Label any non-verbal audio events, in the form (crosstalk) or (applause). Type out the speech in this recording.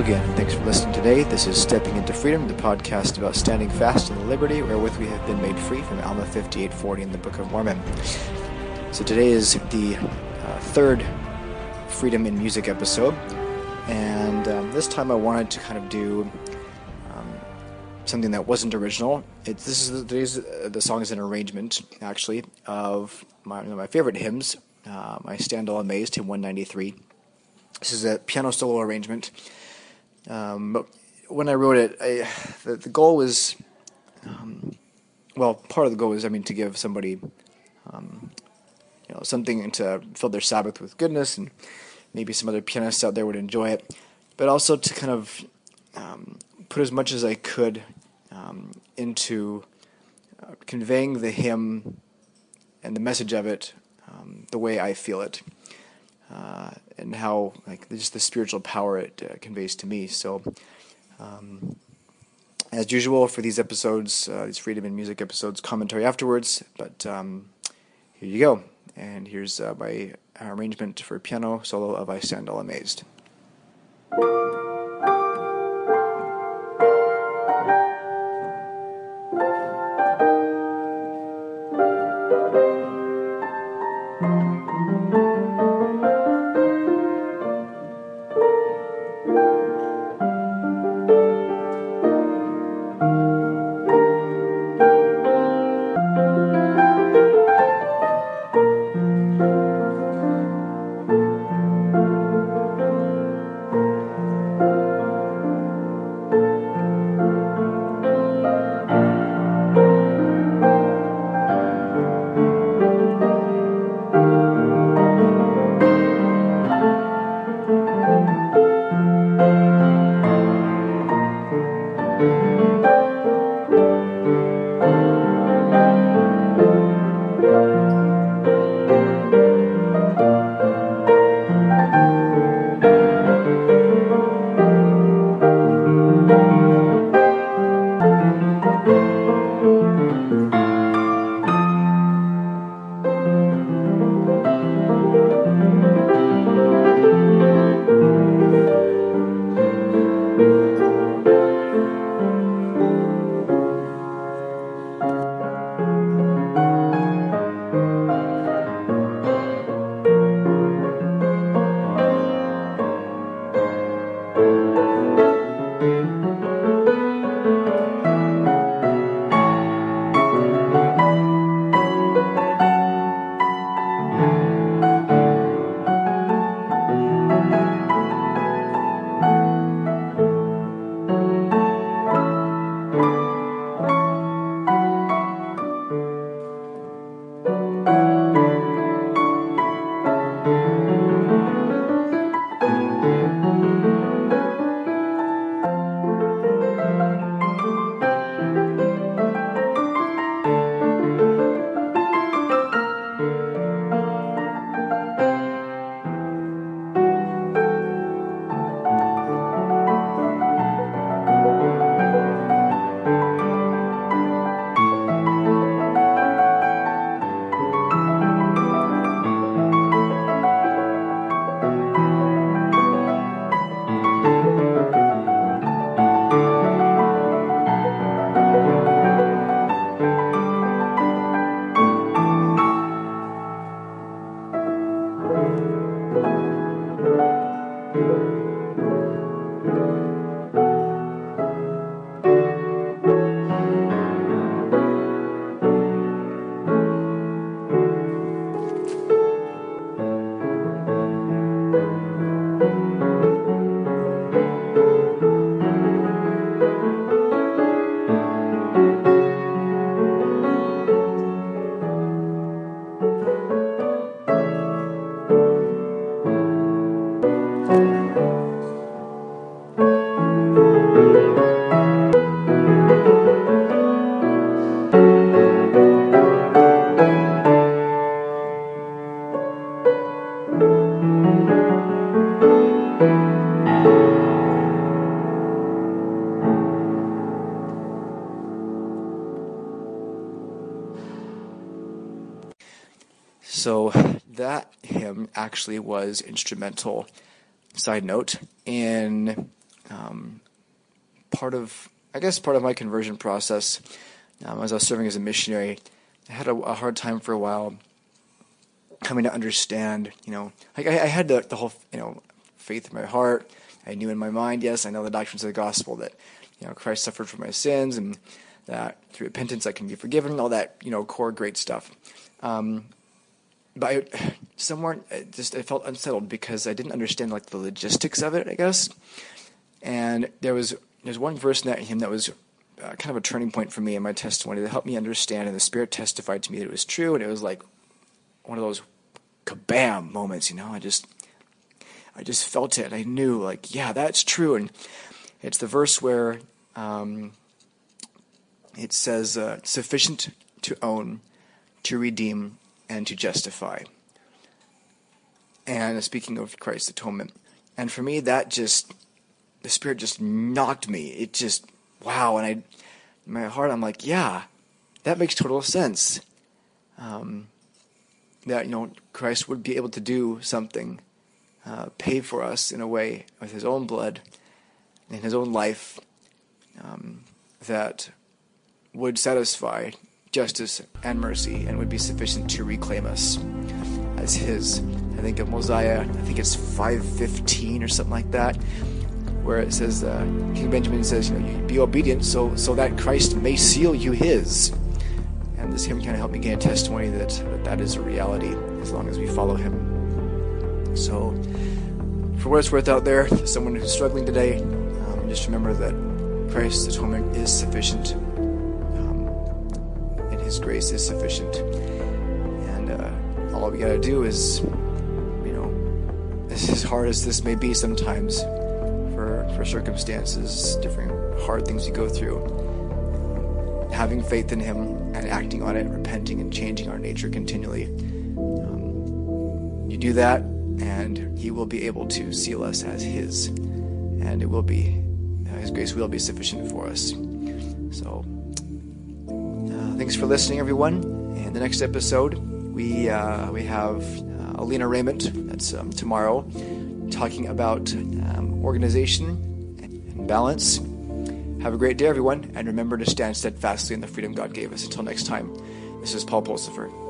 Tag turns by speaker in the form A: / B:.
A: again, and thanks for listening today. This is Stepping into Freedom, the podcast about standing fast in the liberty wherewith we have been made free from Alma 5840 in the Book of Mormon. So today is the uh, third Freedom in Music episode, and um, this time I wanted to kind of do um, something that wasn't original. This is uh, the song is an arrangement actually of my my favorite hymns. Uh, I stand all amazed, hymn 193. This is a piano solo arrangement. Um, but when I wrote it, I, the, the, goal was, um, well, part of the goal was, I mean, to give somebody, um, you know, something to fill their Sabbath with goodness, and maybe some other pianists out there would enjoy it, but also to kind of um, put as much as I could um, into uh, conveying the hymn and the message of it um, the way I feel it uh, and how like just the spiritual power it uh, conveys to me. So, um, as usual for these episodes, uh, these Freedom in Music episodes, commentary afterwards. But um, here you go, and here's uh, my arrangement for piano solo of "I Stand All Amazed." So that hymn actually was instrumental. Side note in um, part of, I guess, part of my conversion process um, as I was serving as a missionary. I had a, a, hard time for a while coming to understand, you know, like I, I had the, the whole, you know, faith in my heart. I knew in my mind, yes, I know the doctrines of the gospel that, you know, Christ suffered for my sins and that through repentance I can be forgiven, all that, you know, core great stuff. Um, but I, (sighs) somewhere, it just I felt unsettled because I didn't understand like the logistics of it, I guess. And there was there's one verse in that hymn that was uh, kind of a turning point for me in my testimony that helped me understand, and the Spirit testified to me that it was true, and it was like one of those kabam moments, you know. I just I just felt it. I knew, like, yeah, that's true. And it's the verse where um, it says, uh, sufficient to own, to redeem, and to justify. And speaking of Christ's atonement. And for me, that just, the Spirit just knocked me. It just, wow. And I, in my heart, I'm like, yeah, that makes total sense. Um, that, you know, Christ would be able to do something, uh, pay for us in a way with his own blood and his own life um, that would satisfy justice and mercy and would be sufficient to reclaim us as his. I think of Mosiah, I think it's 515 or something like that, where it says, uh, King Benjamin says, you know, be obedient so, so that Christ may seal you his. And this hymn kind of helped me gain a testimony that, that that is a reality as long as we follow him. So, for what it's worth out there, someone who's struggling today, um, just remember that Christ's atonement is sufficient his grace is sufficient. And uh, all we got to do is, you know, as hard as this may be sometimes for, for circumstances, different hard things you go through, having faith in him and acting on it, repenting and changing our nature continually. Um, you do that, and he will be able to seal us as his, and it will be, his grace will be sufficient for us. So, Thanks for listening, everyone. In the next episode, we uh, we have uh, Alina Raymond. That's um, tomorrow, talking about um, organization and balance. Have a great day, everyone, and remember to stand steadfastly in the freedom God gave us. Until next time, this is Paul Pulsipher.